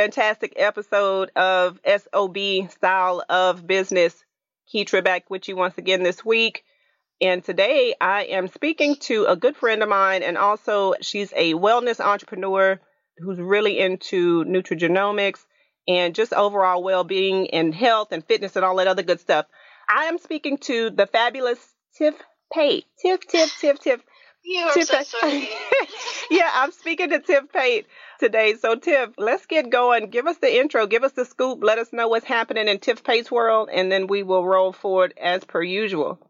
fantastic episode of SOB Style of Business. Keetra back with you once again this week. And today I am speaking to a good friend of mine, and also she's a wellness entrepreneur who's really into nutrigenomics and just overall well being and health and fitness and all that other good stuff. I am speaking to the fabulous Tiff Pate. Tiff, Tiff, Tiff, Tiff. You are Tiff so sweet. yeah, I'm speaking to Tiff Pate today. So, Tiff, let's get going. Give us the intro, give us the scoop, let us know what's happening in Tiff Pate's world, and then we will roll forward as per usual.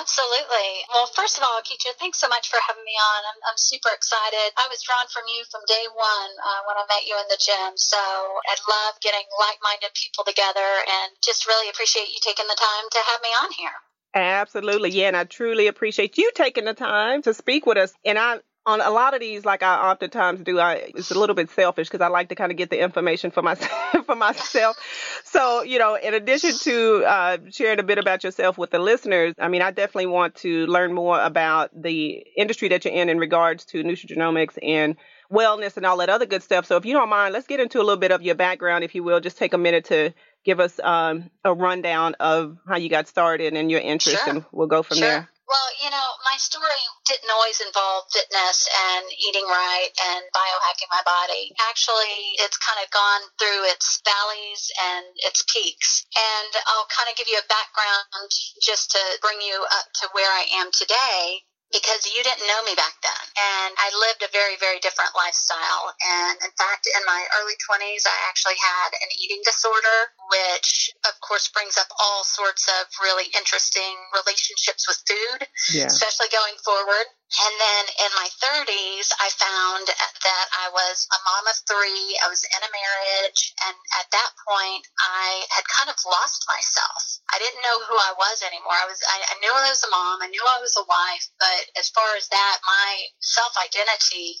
Absolutely. Well, first of all, Keetra, thanks so much for having me on. I'm, I'm super excited. I was drawn from you from day one uh, when I met you in the gym. So I love getting like minded people together and just really appreciate you taking the time to have me on here. Absolutely. Yeah. And I truly appreciate you taking the time to speak with us. And I, on a lot of these, like I oftentimes do, I it's a little bit selfish because I like to kind of get the information for myself. for myself. So you know, in addition to uh, sharing a bit about yourself with the listeners, I mean, I definitely want to learn more about the industry that you're in in regards to nutrigenomics and wellness and all that other good stuff. So if you don't mind, let's get into a little bit of your background, if you will. Just take a minute to give us um, a rundown of how you got started and your interest, sure. and we'll go from sure. there. Well, you know, my story didn't always involve fitness and eating right and biohacking my body. Actually, it's kind of gone through its valleys and its peaks. And I'll kind of give you a background just to bring you up to where I am today because you didn't know me back then. And I lived a very, very different lifestyle. And in fact, in my early 20s, I actually had an eating disorder, which of course brings up all sorts of really interesting relationships with food, yeah. especially going forward. And then in my 30s, I found that I was a mom of three. I was in a marriage. And at that point, I had kind of lost myself. I didn't know who I was anymore. I was, I, I knew I was a mom. I knew I was a wife. But as far as that, my self identity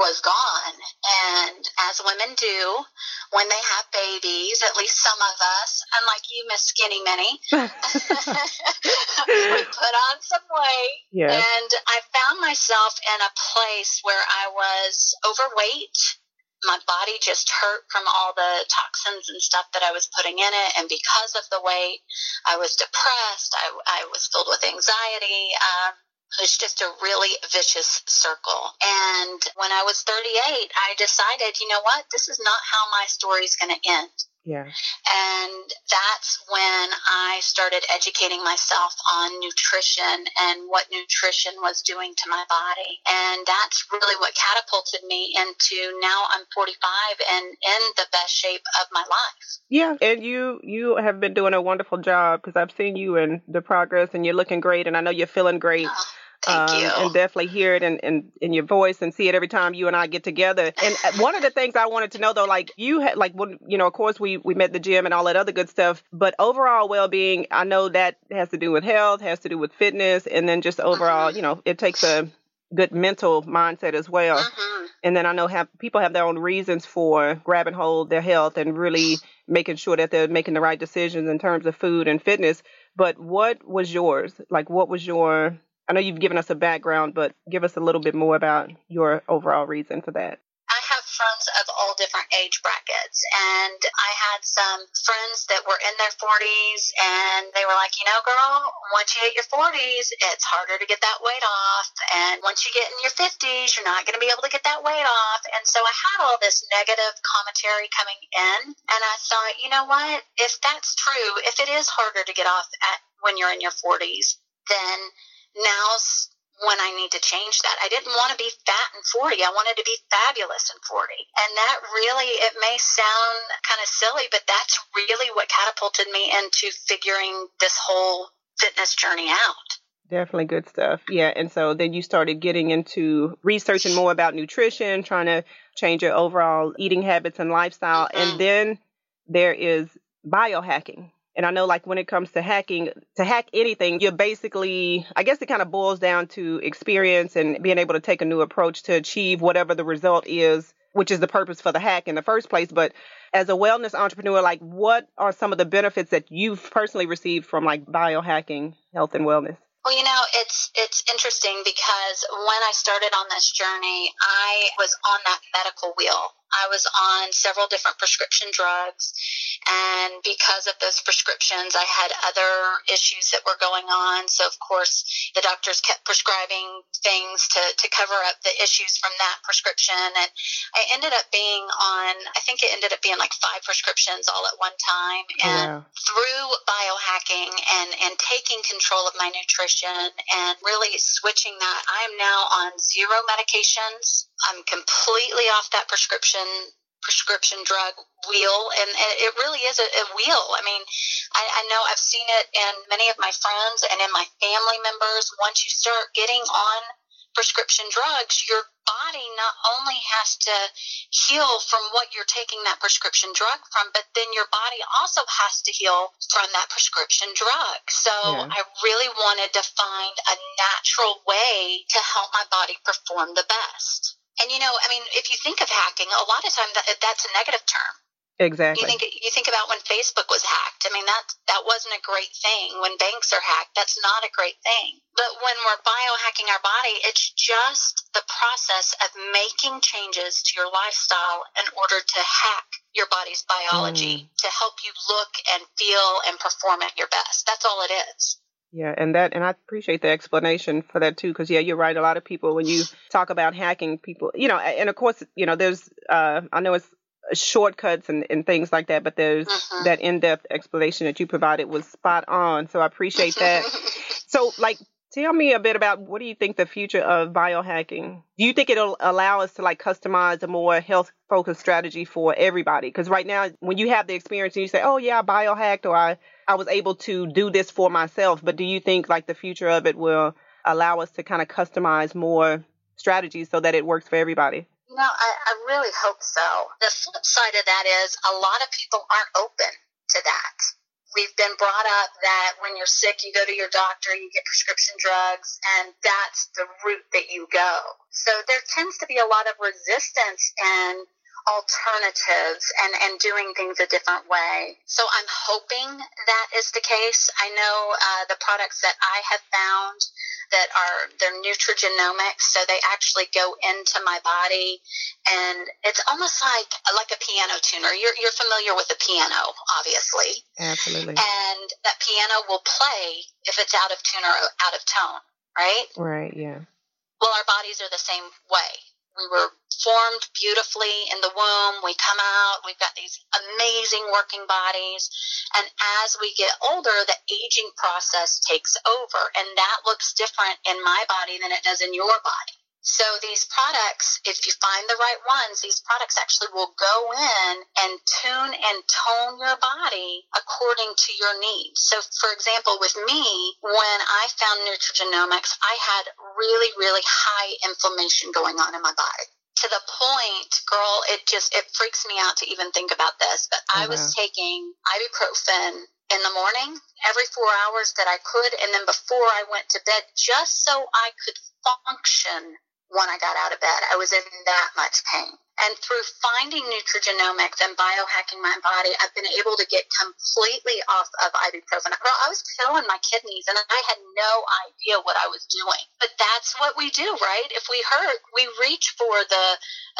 was gone. And as women do, when they have babies, at least some of us, unlike you, Miss Skinny Minnie, we put on some weight. Yeah. And I found myself in a place where I was overweight. My body just hurt from all the toxins and stuff that I was putting in it. And because of the weight, I was depressed. I, I was filled with anxiety. Um, it was just a really vicious circle. And when I was 38, I decided, you know what? This is not how my story is going to end. Yeah. And that's when I started educating myself on nutrition and what nutrition was doing to my body. And that's really what catapulted me into now I'm 45 and in the best shape of my life. Yeah, and you you have been doing a wonderful job because I've seen you in the progress and you're looking great and I know you're feeling great. Oh. Thank um, you. and definitely hear it in, in, in your voice and see it every time you and I get together. And uh, one of the things I wanted to know though, like you had, like, when, you know, of course we, we met the gym and all that other good stuff, but overall well-being, I know that has to do with health, has to do with fitness, and then just overall, mm-hmm. you know, it takes a good mental mindset as well. Mm-hmm. And then I know have people have their own reasons for grabbing hold their health and really making sure that they're making the right decisions in terms of food and fitness. But what was yours? Like, what was your I know you've given us a background, but give us a little bit more about your overall reason for that. I have friends of all different age brackets, and I had some friends that were in their 40s, and they were like, you know, girl, once you hit your 40s, it's harder to get that weight off, and once you get in your 50s, you're not going to be able to get that weight off. And so I had all this negative commentary coming in, and I thought, you know what? If that's true, if it is harder to get off at when you're in your 40s, then now's when I need to change that. I didn't want to be fat and 40. I wanted to be fabulous in 40. And that really, it may sound kind of silly, but that's really what catapulted me into figuring this whole fitness journey out. Definitely good stuff. Yeah. And so then you started getting into researching more about nutrition, trying to change your overall eating habits and lifestyle. Mm-hmm. And then there is biohacking. And I know, like, when it comes to hacking, to hack anything, you're basically, I guess it kind of boils down to experience and being able to take a new approach to achieve whatever the result is, which is the purpose for the hack in the first place. But as a wellness entrepreneur, like, what are some of the benefits that you've personally received from like biohacking health and wellness? Well, you know, it's it's interesting because when I started on this journey, I was on that medical wheel. I was on several different prescription drugs, and because of those prescriptions, I had other issues that were going on. So, of course, the doctors kept prescribing things to, to cover up the issues from that prescription. And I ended up being on, I think it ended up being like five prescriptions all at one time. Oh, and Wow. through biohacking and, and taking control of my nutrition and really switching that, I am now on zero medications. I'm completely off that prescription prescription drug wheel and and it really is a, a wheel. I mean I, I know i've seen it in many of my friends and in my family members. Once you start getting on prescription drugs your body not only has to heal from what you're taking that prescription drug from but then your body also has to heal from that prescription drug. So Yeah. i really wanted to find a natural way to help my body perform the best and you know, I mean, if you think of hacking, a lot of time that that's a negative term. Exactly. You think you think about when Facebook was hacked. I mean, that that wasn't a great thing. When banks are hacked, that's not a great thing. But when we're biohacking our body, it's just the process of making changes to your lifestyle in order to hack your body's biology hmm. to help you look and feel and perform at your best. That's all it is. Yeah, and that and I appreciate the explanation for that too, because yeah, you're right. A lot of people when you talk about hacking, people, you know, and of course, you know, there's uh, I know it's shortcuts and, and things like that, but there's Mhm. that in-depth explanation that you provided was spot on. So I appreciate that. so, like, tell me a bit about what do you think the future of biohacking? Do you think it'll allow us to like customize a more health-focused strategy for everybody? Because right now, when you have the experience and you say, "Oh yeah, I biohacked," or "I I was able to do this for myself," but do you think like the future of it will allow us to kind of customize more strategies so that it works for everybody? You know, I, I really hope so. The flip side of that is a lot of people aren't open to that. We've been brought up that when you're sick, you go to your doctor, you get prescription drugs, and that's the route that you go. So there tends to be a lot of resistance and alternatives and, and doing things a different way. So I'm hoping that is the case. I know uh, the products that I have found that are they're nutrigenomics, so they actually go into my body, and it's almost like like a piano tuner. You're you're familiar with a piano, obviously, Absolutely. and that piano will play if it's out of tune or out of tone, right? Right. Yeah. Well, our bodies are the same way. We were formed beautifully in the womb. We come out. We've got these amazing working bodies. And as we get older, the aging process takes over. And that looks different in my body than it does in your body. So these products, if you find the right ones, these products actually will go in and tune and tone your body according to your needs. So for example, with me, when I found nutrigenomics, I had really, really high inflammation going on in my body. To the point, girl, it just it freaks me out to even think about this, but I Oh, was uh-huh. taking ibuprofen in the morning every four hours that I could, and then before I went to bed, just so I could function when I got out of bed. I was in that much pain. And through finding nutrigenomics and biohacking my body, I've been able to get completely off of ibuprofen. Girl, I was killing my kidneys and I had no idea what I was doing. But that's what we do, right? If we hurt, we reach for the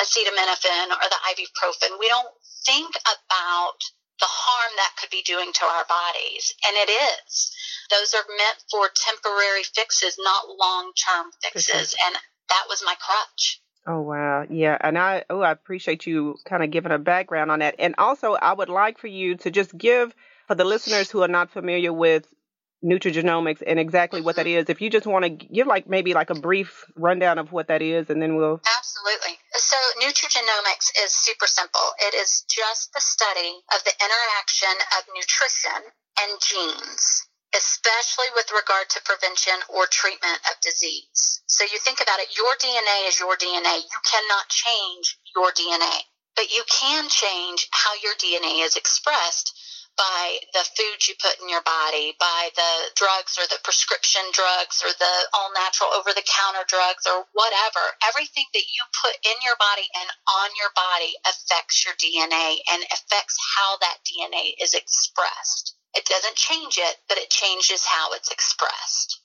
acetaminophen or the ibuprofen. We don't think about the harm that could be doing to our bodies. And it is. Those are meant for temporary fixes, not long term fixes. And that was my crutch. Oh wow, yeah, and I oh I appreciate you kind of giving a background on that, and also I would like for you to just give for the listeners who are not familiar with nutrigenomics and exactly what that mm-hmm. is. If you just want to give like maybe like a brief rundown of what that is, and then we'll Absolutely. So, nutrigenomics is super simple. It is just the study of the interaction of nutrition and genes. Especially with regard to prevention or treatment of disease. So you think about it, your DNA is your DNA. You cannot change your DNA, but you can change how your DNA is expressed by the food you put in your body, by the drugs or the prescription drugs or the all natural over the counter drugs or whatever. Everything that you put in your body and on your body affects your DNA and affects how that DNA is expressed. It doesn't change it, but it changes how it's expressed.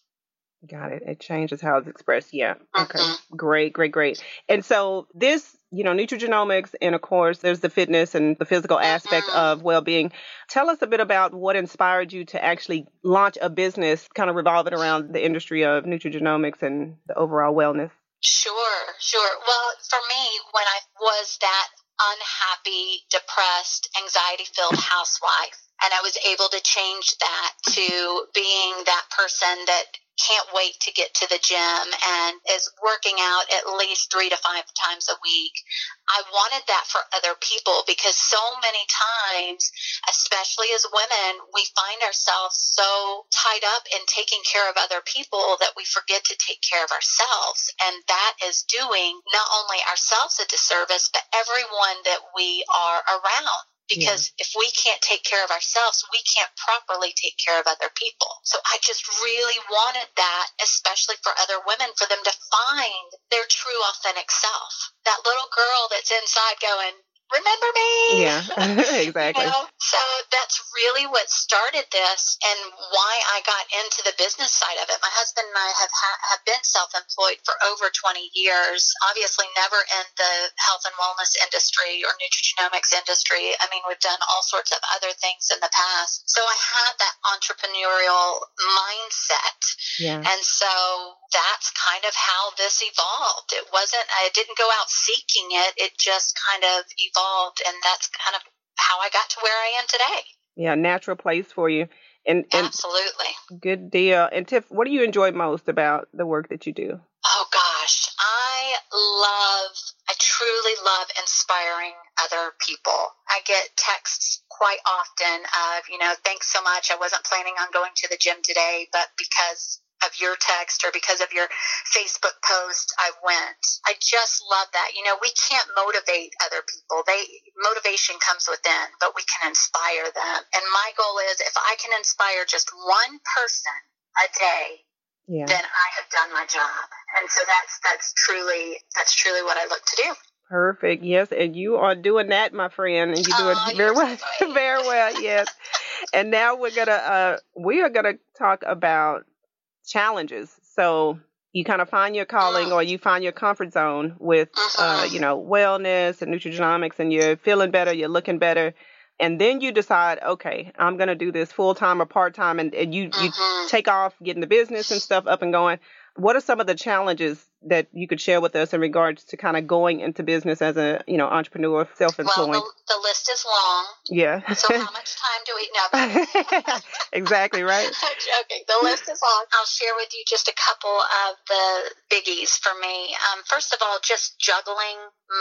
Got it. It changes how it's expressed. Yeah. Okay. Mhm. Great, great, great. And so this, you know, nutrigenomics, and of course, there's the fitness and the physical aspect Mhm. of well-being. Tell us a bit about what inspired you to actually launch a business, kind of revolving around the industry of nutrigenomics and the overall wellness. Sure, sure. Well, for me, when I was that unhappy, depressed, anxiety filled housewife, and I was able to change that to being that person that can't wait to get to the gym and is working out at least three to five times a week. I wanted that for other people because so many times, especially as women, we find ourselves so tied up in taking care of other people that we forget to take care of ourselves. And that is doing not only ourselves a disservice, but everyone that we are around. Because if we can't take care of ourselves, we can't properly take care of other people. So I just really wanted that, especially for other women, for them to find their true authentic self. That little girl that's inside going, remember me? Yeah, exactly. You know? So that's really what started this and why I got into the business side of it. My husband and I have ha- have been self-employed for over 20 years. Obviously, never in the health and wellness industry or nutrigenomics industry. I mean, we've done all sorts of other things in the past. So I had that entrepreneurial mindset. Yeah. And so that's kind of how this evolved. It wasn't, I didn't go out seeking it. It just kind of evolved. And that's kind of how I got to where I am today. Yeah, natural place for you. And, and Absolutely. good deal. And Tiff, what do you enjoy most about the work that you do? Oh gosh, I love, I truly love inspiring other people. I get texts quite often of, you know, thanks so much. I wasn't planning on going to the gym today, but because of your text or because of your Facebook post, I went. I just love that. You know, we can't motivate other people. They motivation comes within, but we can inspire them. And my goal is if I can inspire just one person a day, Yeah. then I have done my job. And so that's that's truly that's truly what I look to do. Perfect. Yes, and you are doing that, my friend, and you do Oh, it very you're well. so very well. Yes. and now we're gonna uh we are gonna talk about challenges. So you kind of find your calling Mm. or you find your comfort zone with uh, Mhm. you know, wellness and nutrigenomics and you're feeling better, you're looking better. And then you decide, okay, I'm gonna do this full time or part time and, and you, you Mhm. take off getting the business and stuff up and going. What are some of the challenges that you could share with us in regards to kind of going into business as a you know entrepreneur, self-employed? the, the list is long. yeah. So how much time do we know? exactly right. I'm joking. The list is long. I'll share with you just a couple of the biggies for me. Um, first of all, just juggling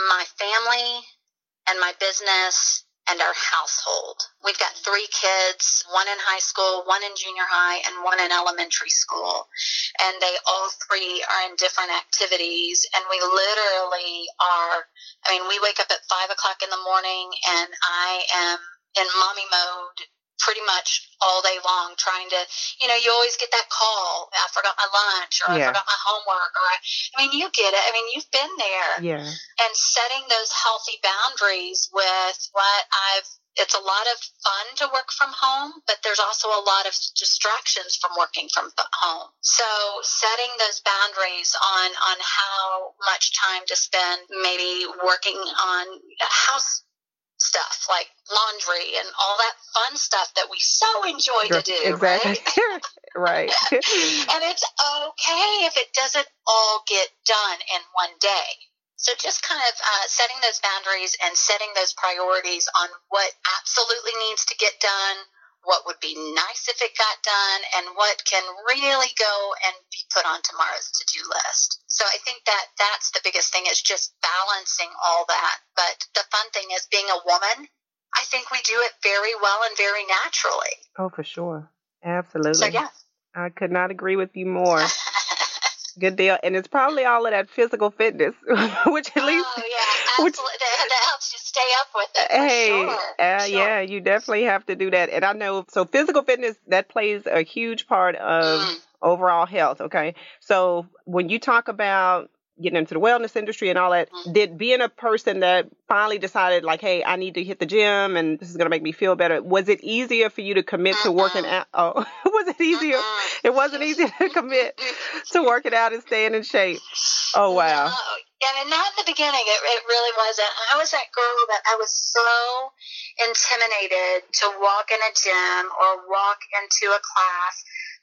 my family and my business and our household. We've got three kids, one in high school, one in junior high, and one in elementary school. And they all three are in different activities. And we literally are, I mean, we wake up at five o'clock in the morning and I am in mommy mode pretty much all day long trying to you know you always get that call i forgot my lunch or Yeah. i forgot my homework or I, I mean you get it i mean you've been there Yeah. and setting those healthy boundaries with what i've it's a lot of fun to work from home, but there's also a lot of distractions from working from home. So setting those boundaries on on how much time to spend maybe working on uh, house stuff like laundry and all that fun stuff that we so enjoy to do, exactly. right? right. and it's okay if it doesn't all get done in one day. So just kind of uh, setting those boundaries and setting those priorities on what absolutely needs to get done, what would be nice if it got done, and what can really go and be put on tomorrow's to-do list. So I think that that's the biggest thing is just balancing all that. But the fun thing is being a woman, I think we do it very well and very naturally. oh, for sure. Absolutely. So yeah. I could not agree with you more. Good deal. And it's probably all of that physical fitness, which at oh, least. Oh, yeah. Absolutely. Which, that, that, helps you stay up with it. hey, sure. Uh, sure. yeah, you definitely have to do that. And I know, so physical fitness, that plays a huge part of mm. overall health. Okay. So when you talk about getting into the wellness industry and all that, mm-hmm. did being a person that finally decided like, hey, I need to hit the gym and this is gonna make me feel better, was it easier for you to commit to working out? Oh, was it easier? Mm-hmm. It wasn't easy to commit to working out and staying in shape. Oh wow. No. And not in the beginning, it, it really wasn't. I was that girl that I was so intimidated to walk in a gym or walk into a class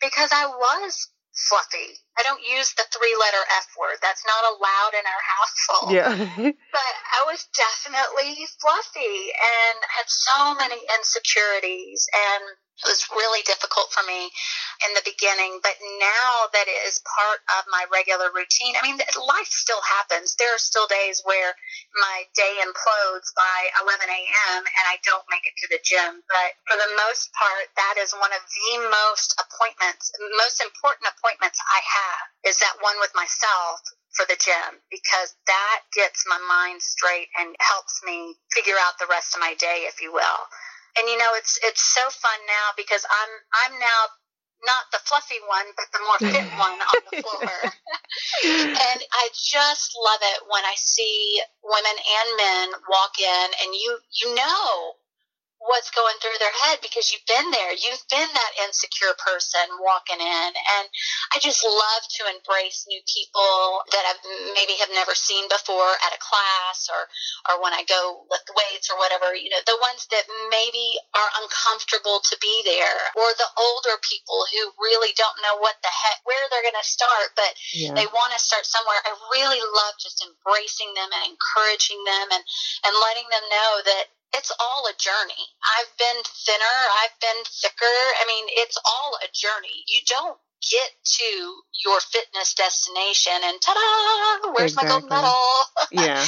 because I was fluffy. I don't use the three letter F word. That's not allowed in our household. Yeah. but I was definitely fluffy and had so many insecurities and it was really difficult for me in the beginning, but now that it is part of my regular routine, I mean, life still happens. There are still days where my day implodes by 11 a.m. and I don't make it to the gym. But for the most part, that is one of the most appointments, most important appointments I have is that one with myself for the gym because that gets my mind straight and helps me figure out the rest of my day, if you will and you know it's it's so fun now because I'm I'm now not the fluffy one, but the more fit one on the floor. and I just love it when I see women and men walk in, and you you know what's going through their head because you've been there. You've been that insecure person walking in. And I just love to embrace new people that I maybe have never seen before at a class or, or when I go lift weights or whatever, you know, the ones that maybe are uncomfortable to be there or the older people who really don't know what the heck, where they're going to start, but yeah. they want to start somewhere. I really love just embracing them and encouraging them and, and letting them know that it's all a journey. I've been thinner, I've been thicker. I mean, it's all a journey. You don't get to your fitness destination and ta-da, where's exactly. my gold medal? Yeah.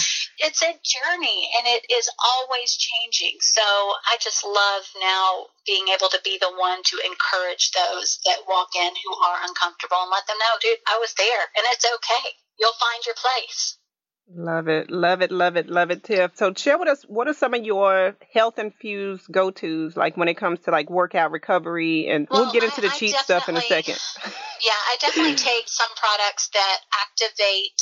it's a journey and it is always changing. So I just love now being able to be the one to encourage those that walk in who are uncomfortable and let them know, dude, I was there and it's okay. You'll find your place. Love it, love it, love it, love it, Tiff. So share with us what are some of your health infused go tos, like when it comes to like workout recovery, and well, we'll get into I, the cheat stuff in a second. Yeah, I definitely take some products that activate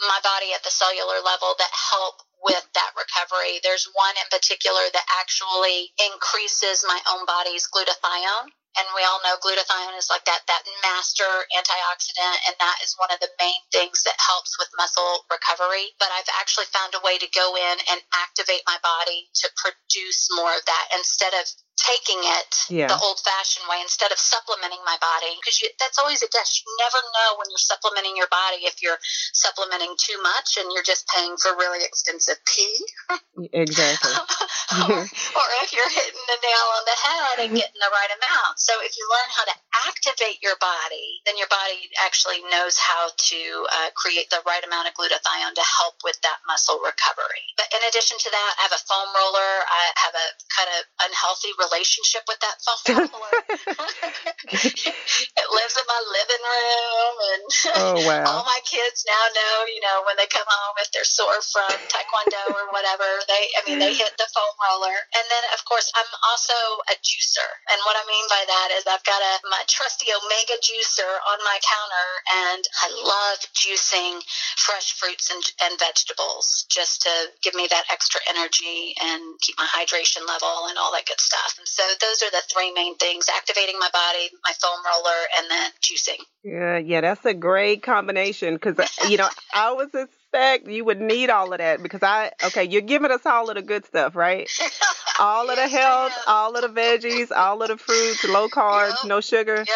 my body at the cellular level that help with that recovery. There's one in particular that actually increases my own body's glutathione and we all know glutathione is like that that master antioxidant and that is one of the main things that helps with muscle recovery but i've actually found a way to go in and activate my body to produce more of that instead of taking it yeah. the old fashioned way instead of supplementing my body because that's always a test. You never know when you're supplementing your body if you're supplementing too much and you're just paying for really expensive pee. exactly. or, or if you're hitting the nail on the head and getting the right amount. So if you learn how to activate your body, then your body actually knows how to uh, create the right amount of glutathione to help with that muscle recovery. But in addition to that, I have a foam roller. I have a kind of unhealthy relationship with that foam roller. it lives in my living room, and oh, wow. all my kids now know. You know, when they come home if they're sore from taekwondo or whatever, they I mean they hit the foam roller. And then of course I'm also a juicer, and what I mean by that is I've got a my trusty Omega juicer on my counter, and I love juicing fresh fruits and, and vegetables just to give me that extra energy and keep my hydration level and all that good stuff. And so those are the three main things activating my body, my foam roller, and then juicing. Yeah, yeah, that's a great combination because, uh, you know, I was expect you would need all of that because I, okay, you're giving us all of the good stuff, right? All of the health, all of the veggies, all of the fruits, low carbs, yep. no sugar. Yep.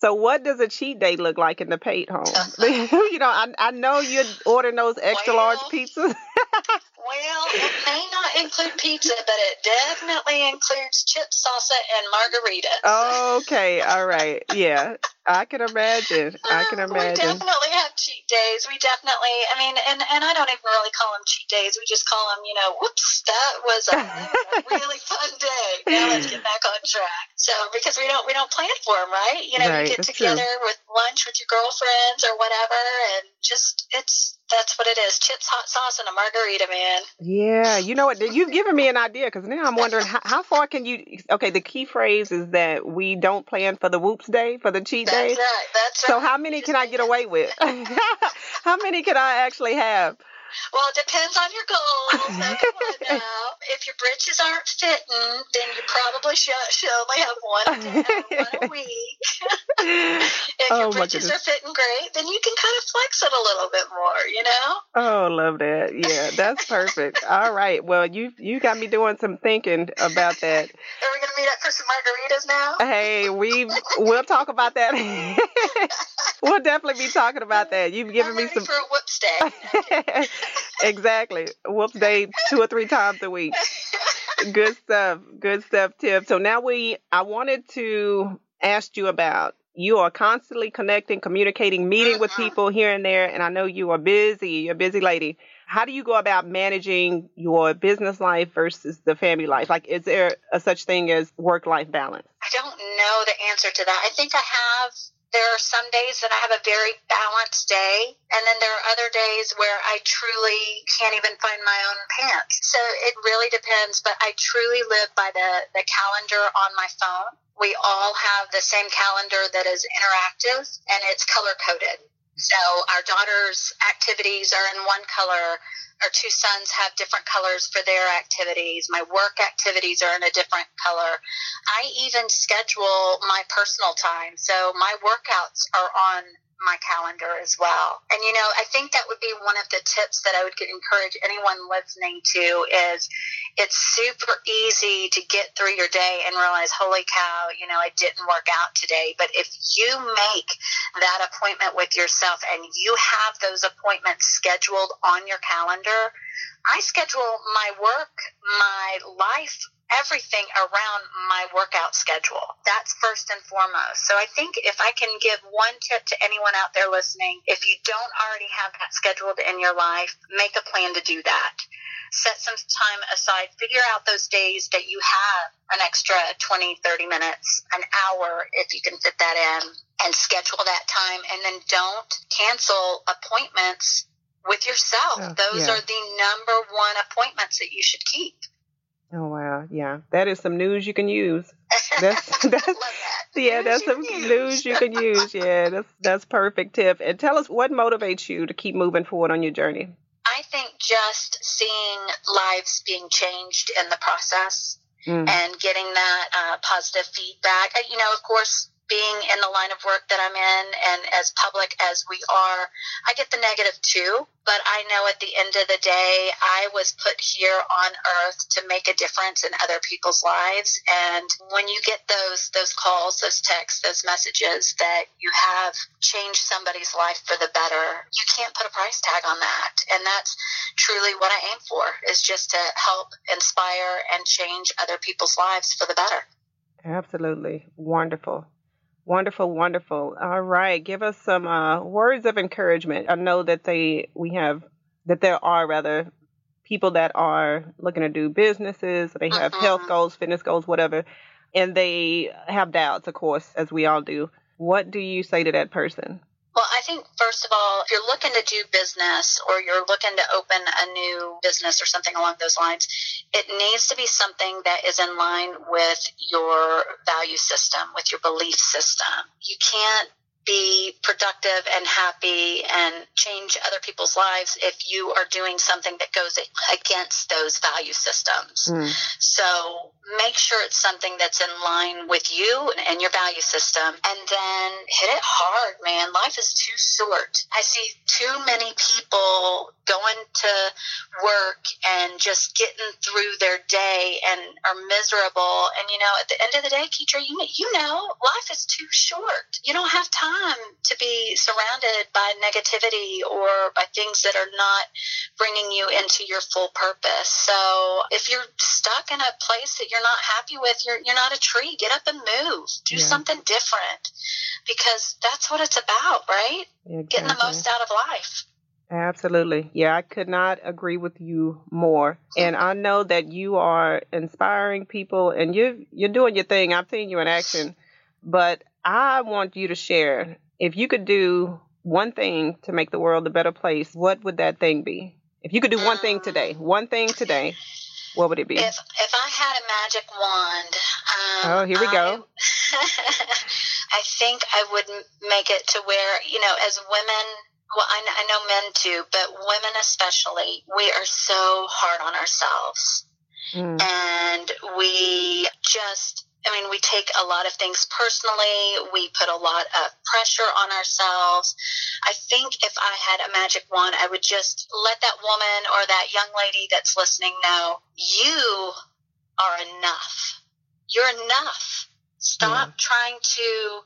So what does a cheat day look like in the Pate home? you know, I I know you're ordering those extra well, large pizzas. well, it may not include pizza, but it definitely includes chips, salsa, and margarita. Okay, all right. Yeah, I can imagine. I can uh, imagine. We definitely have cheat days. We definitely, I mean, and, and I don't even really call them cheat days. We just call them, you know, whoops, that was a, a really fun day. Now let's get back on track. So because we don't we don't plan for them, right? You know, Right, you get together with lunch with your girlfriends or whatever, and just it's that's what it is: chips, hot sauce, and a margarita, man. Yeah, you know what? You've given me an idea because now I'm wondering how, how far can you? Okay, the key phrase is that we don't plan for the whoops day for the cheat day. That's right. That's So right. how many can I get away with? how many can I actually have? Well, it depends on your goals. So come on now. If your britches aren't fitting, then you probably should, should only have one a day, one a week. if Oh, your britches are fitting great, then you can kind of flex it a little bit more, you know? Oh, love that. Yeah, that's perfect. All right. Well, you you got me doing some thinking about that. Are we going to meet up for some margaritas now? Hey, we we'll talk about that. we'll definitely be talking about that. You've given me some for a whoops day. Exactly. Whoops day two or three times a week. Good stuff. Good stuff, Tiff. So now we I wanted to ask you about you are constantly connecting, communicating, meeting with Mhm. people here and there, and I know you are busy, you're a busy lady. How do you go about managing your business life versus the family life? Like is there a such thing as work life balance? I don't know the answer to that. I think I have. There are some days that I have a very balanced day, and then there are other days where I truly can't even find my own pants. So it really depends, but I truly live by the, the calendar on my phone. We all have the same calendar that is interactive and it's color coded. So our daughter's activities are in one color. Our two sons have different colors for their activities. My work activities are in a different color. I even schedule my personal time. So my workouts are on my calendar as well. And you know, I think that would be one of the tips that I would encourage anyone listening to is it's super easy to get through your day and realize, holy cow, you know, I didn't work out today. But if you make that appointment with yourself and you have those appointments scheduled on your calendar, I schedule my work, my life, everything around my workout schedule. That's first and foremost. So I think if I can give one tip to anyone out there listening, if you don't already have that scheduled in your life, make a plan to do that. Set some time aside. Figure out those days that you have an extra 20, 30 minutes, an hour if you can fit that in, and schedule that time. And then don't cancel appointments with yourself. Oh, Those yeah. are the number one appointments that you should keep. Oh wow, yeah. That is some news you can use. That's that's that. yeah, News that's some use. news you can use. Yeah, that's that's perfect tip. And tell us what motivates you to keep moving forward on your journey. I think just seeing lives being changed in the process Mm. and getting that uh, positive feedback. Uh, You know, of course, being in the line of work that I'm in and as public as we are, I get the negative too. But I know at the end of the day, I was put here on earth to make a difference in other people's lives. And when you get those those calls, those texts, those messages that you have changed somebody's life for the better, you can't put a price tag on that. And that's truly what I aim for is just to help inspire and change other people's lives for the better. Absolutely wonderful, wonderful, wonderful. All right, give us some uh, words of encouragement. I know that they we have that there are rather people that are looking to do businesses. They have Mhm. health goals, fitness goals, whatever, and they have doubts, of course, as we all do. What do you say to that person? Well, I think first of all, if you're looking to do business or you're looking to open a new business or something along those lines, it needs to be something that is in line with your value system, with your belief system. You can't be productive and happy and change other people's lives if you are doing something that goes against those value systems. Mm. So make sure it's something that's in line with you and your value system. And then hit it hard, man. Life is too short. I see too many people going to work and just getting through their day and are miserable. And, you know, at the end of the day, Keetra, you, you know, life is too short. You don't have time. Time to be surrounded by negativity or by things that are not bringing you into your full purpose. So if you're stuck in a place that you're not happy with, you're you're not a tree. Get up and move. Do yeah. something different because that's what it's about, right? Exactly. Getting the most out of life. Absolutely. Yeah, I could not agree with you more. And I know that you are inspiring people and you you're doing your thing. I've seen you in action. But I want you to share if you could do one thing to make the world a better place, what would that thing be? If you could do one thing um, today, one thing today, what would it be? If if I had a magic wand, um, oh, here we go. I think I would make it to where you know, as women, well, I, I know men too, but women especially, we are so hard on ourselves, mm. and we just I mean, we take a lot of things personally. We put a lot of pressure on ourselves. I think if I had a magic wand, I would just let that woman or that young lady that's listening know you are enough. You're enough. Stop yeah. trying to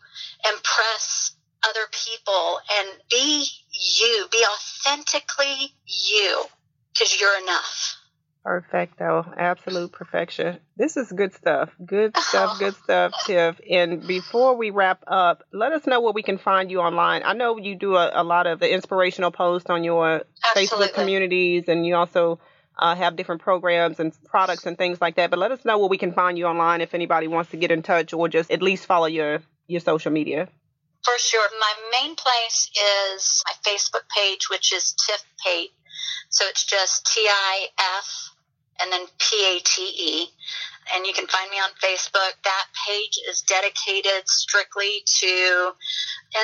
impress other people and be you. Be authentically you because you're enough. Perfecto. Absolute perfection. This is good stuff. Good stuff. Good stuff, Tiff. And before we wrap up, let us know where we can find you online. I know you do a, a lot of the inspirational posts on your Absolutely. Facebook communities, and you also uh, have different programs and products and things like that. But let us know where we can find you online if anybody wants to get in touch or just at least follow your your social media. For sure. My main place is my Facebook page, which is Tiff Pate. So it's just T I F and then P A T E. And you can find me on Facebook. That page is dedicated strictly to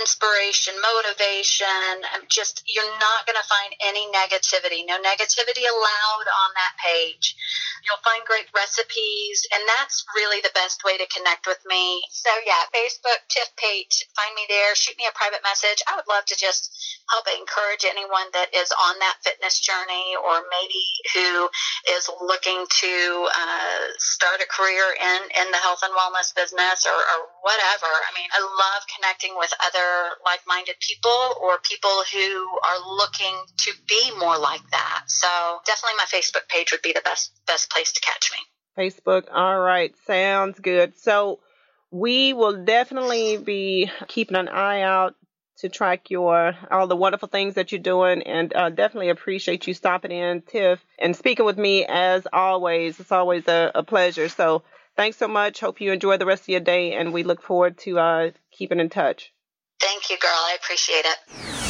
inspiration, motivation. Just, you're not going to find any negativity. No negativity allowed on that page. You'll find great recipes, and that's really the best way to connect with me. So, yeah, Facebook, Tiff Pate, find me there, shoot me a private message. I would love to just help encourage anyone that is on that fitness journey or maybe who is looking to uh, start a career in, in the health and wellness business or, or whatever. I mean, I love connecting with other like minded people or people who are looking to be more like that. So, definitely my Facebook page would be the best, best place to catch me. Facebook. All right. Sounds good. So we will definitely be keeping an eye out to track your all the wonderful things that you're doing and uh, definitely appreciate you stopping in tiff and speaking with me as always. It's always a, a, pleasure. So thanks so much. Hope you enjoy the rest of your day and we look forward to uh, keeping in touch. Thank you girl. I appreciate it